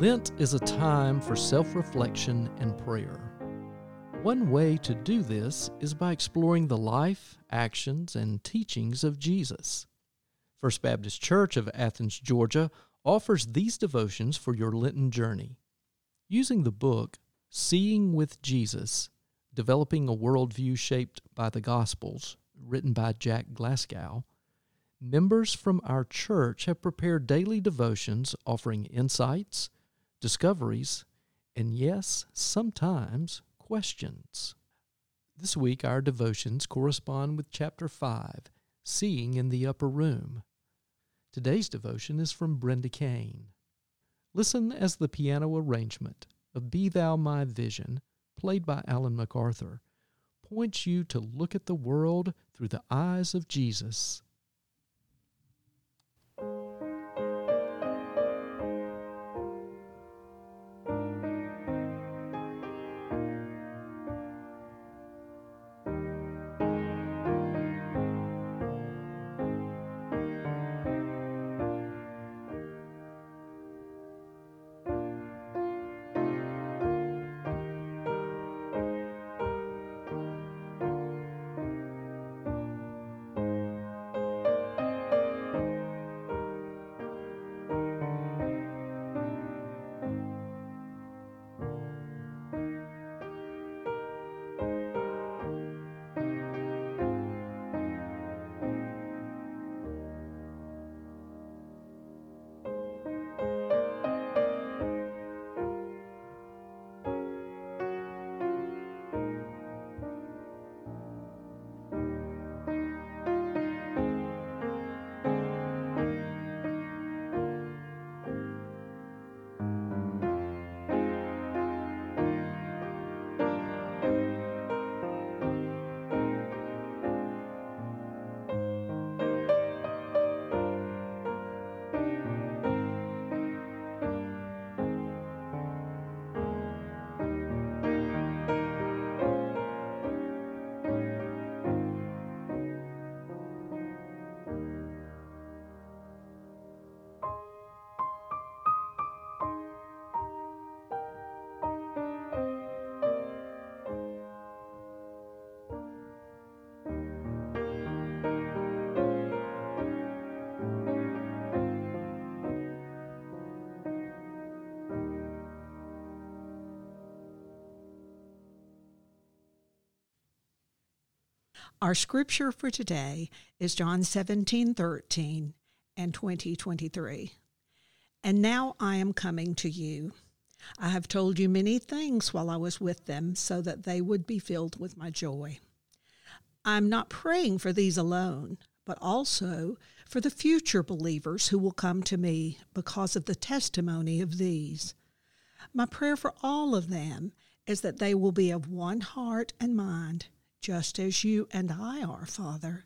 Lent is a time for self reflection and prayer. One way to do this is by exploring the life, actions, and teachings of Jesus. First Baptist Church of Athens, Georgia offers these devotions for your Lenten journey. Using the book Seeing with Jesus Developing a Worldview Shaped by the Gospels, written by Jack Glasgow, members from our church have prepared daily devotions offering insights, discoveries, and yes, sometimes questions. This week, our devotions correspond with Chapter 5, Seeing in the Upper Room. Today's devotion is from Brenda Kane. Listen as the piano arrangement of Be Thou My Vision, played by Alan MacArthur, points you to look at the world through the eyes of Jesus. Our scripture for today is John 17, 13 and 20, 23. And now I am coming to you. I have told you many things while I was with them, so that they would be filled with my joy. I am not praying for these alone, but also for the future believers who will come to me because of the testimony of these. My prayer for all of them is that they will be of one heart and mind just as you and I are, Father.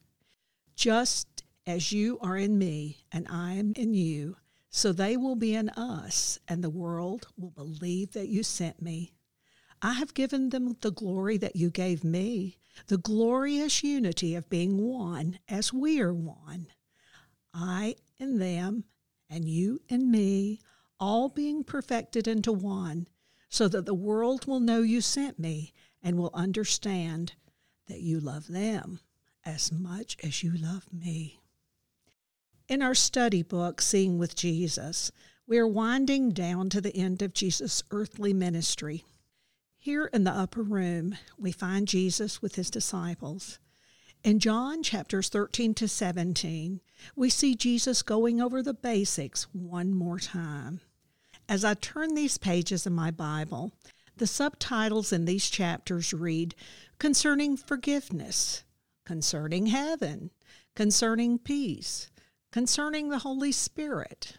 Just as you are in me and I am in you, so they will be in us, and the world will believe that you sent me. I have given them the glory that you gave me, the glorious unity of being one as we are one. I in them, and you in me, all being perfected into one, so that the world will know you sent me and will understand that you love them as much as you love me. In our study book, Seeing with Jesus, we are winding down to the end of Jesus' earthly ministry. Here in the upper room, we find Jesus with his disciples. In John chapters 13 to 17, we see Jesus going over the basics one more time. As I turn these pages in my Bible, the subtitles in these chapters read concerning forgiveness, concerning heaven, concerning peace, concerning the Holy Spirit,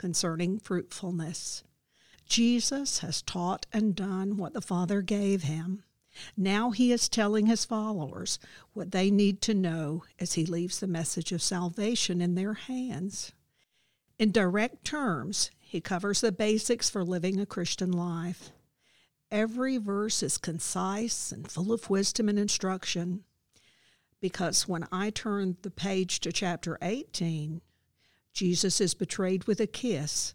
concerning fruitfulness. Jesus has taught and done what the Father gave him. Now he is telling his followers what they need to know as he leaves the message of salvation in their hands. In direct terms, he covers the basics for living a Christian life. Every verse is concise and full of wisdom and instruction. Because when I turn the page to chapter 18, Jesus is betrayed with a kiss,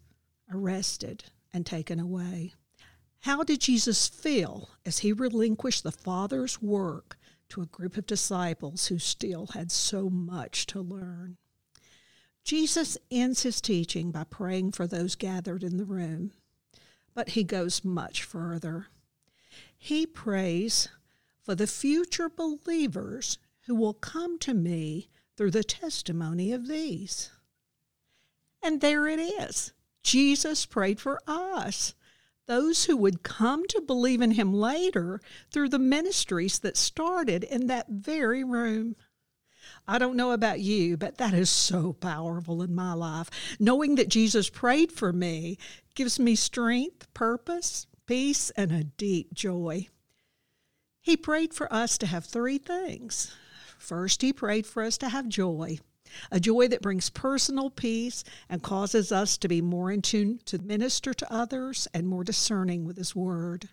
arrested, and taken away. How did Jesus feel as he relinquished the Father's work to a group of disciples who still had so much to learn? Jesus ends his teaching by praying for those gathered in the room, but he goes much further. He prays for the future believers who will come to me through the testimony of these. And there it is. Jesus prayed for us, those who would come to believe in him later through the ministries that started in that very room. I don't know about you, but that is so powerful in my life. Knowing that Jesus prayed for me gives me strength, purpose, peace, and a deep joy. He prayed for us to have three things. First, he prayed for us to have joy, a joy that brings personal peace and causes us to be more in tune to minister to others and more discerning with his word.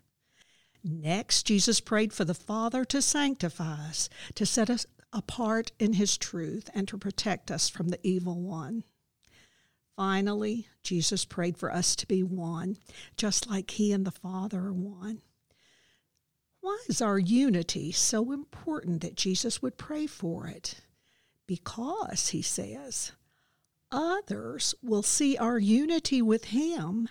Next, Jesus prayed for the Father to sanctify us, to set us apart in his truth, and to protect us from the evil one. Finally, Jesus prayed for us to be one, just like he and the Father are one. Why is our unity so important that Jesus would pray for it? Because, he says, others will see our unity with him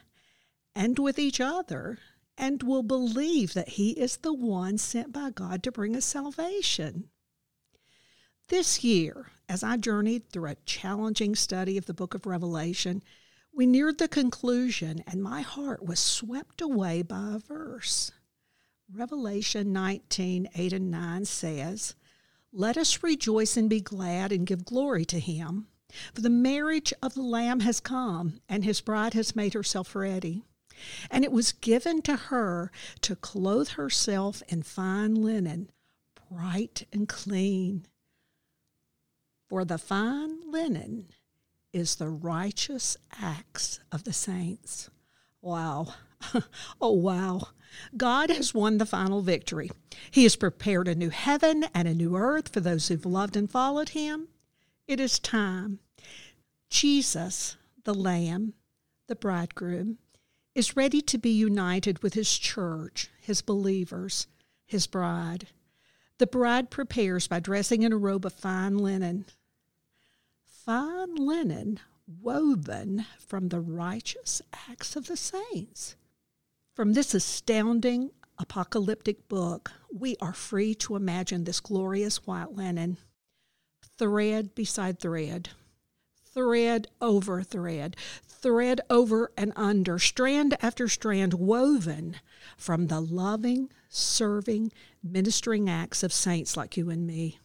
and with each other and will believe that he is the one sent by God to bring us salvation. This year, as I journeyed through a challenging study of the book of Revelation, we neared the conclusion, and my heart was swept away by a verse. Revelation 19 8 and 9 says, Let us rejoice and be glad and give glory to him, for the marriage of the Lamb has come, and his bride has made herself ready. And it was given to her to clothe herself in fine linen, bright and clean. For the fine linen is the righteous acts of the saints. Wow. oh, wow. God has won the final victory. He has prepared a new heaven and a new earth for those who've loved and followed him. It is time. Jesus, the Lamb, the bridegroom, is ready to be united with his church, his believers, his bride. The bride prepares by dressing in a robe of fine linen fine linen woven from the righteous acts of the saints. From this astounding apocalyptic book, we are free to imagine this glorious white linen, thread beside thread, thread over thread, thread over and under, strand after strand woven from the loving, serving, ministering acts of saints like you and me.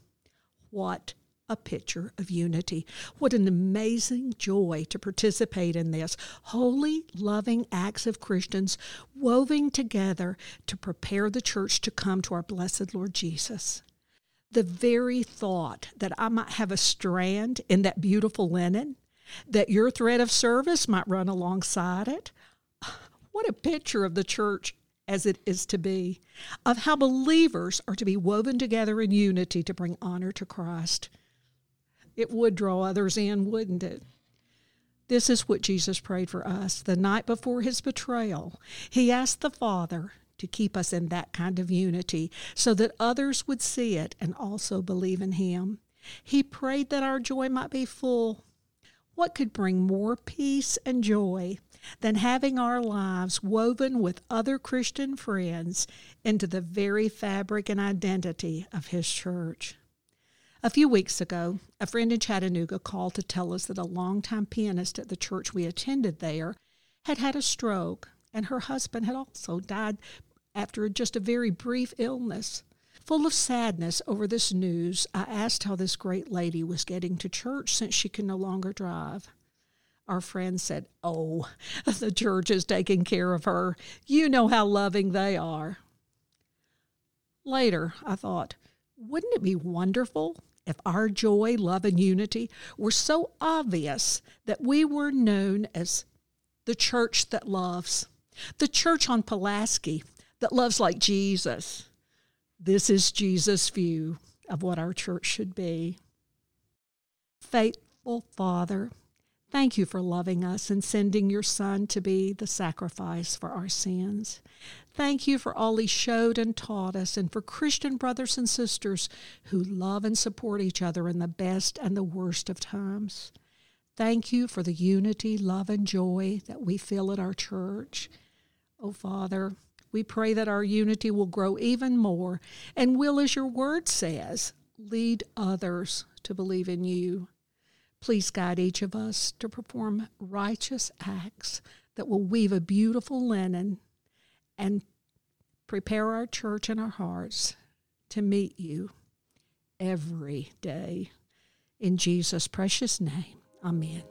What a picture of unity. What an amazing joy to participate in this. Holy, loving acts of Christians woven together to prepare the church to come to our blessed Lord Jesus. The very thought that I might have a strand in that beautiful linen, that your thread of service might run alongside it. What a picture of the church as it is to be, of how believers are to be woven together in unity to bring honor to Christ it would draw others in, wouldn't it? This is what Jesus prayed for us the night before his betrayal. He asked the Father to keep us in that kind of unity so that others would see it and also believe in him. He prayed that our joy might be full. What could bring more peace and joy than having our lives woven with other Christian friends into the very fabric and identity of His church? A few weeks ago, a friend in Chattanooga called to tell us that a longtime pianist at the church we attended there had had a stroke, and her husband had also died after just a very brief illness. Full of sadness over this news, I asked how this great lady was getting to church since she could no longer drive. Our friend said, Oh, the church is taking care of her. You know how loving they are. Later, I thought, wouldn't it be wonderful if our joy, love, and unity were so obvious that we were known as the church that loves, the church on Pulaski that loves like Jesus. This is Jesus' view of what our church should be. Faithful Father, Thank you for loving us and sending your Son to be the sacrifice for our sins. Thank you for all he showed and taught us, and for Christian brothers and sisters who love and support each other in the best and the worst of times. Thank you for the unity, love, and joy that we feel at our church. Oh, Father, we pray that our unity will grow even more and will, as your word says, lead others to believe in you. Please guide each of us to perform righteous acts that will weave a beautiful linen and prepare our church and our hearts to meet you every day. In Jesus' precious name, amen.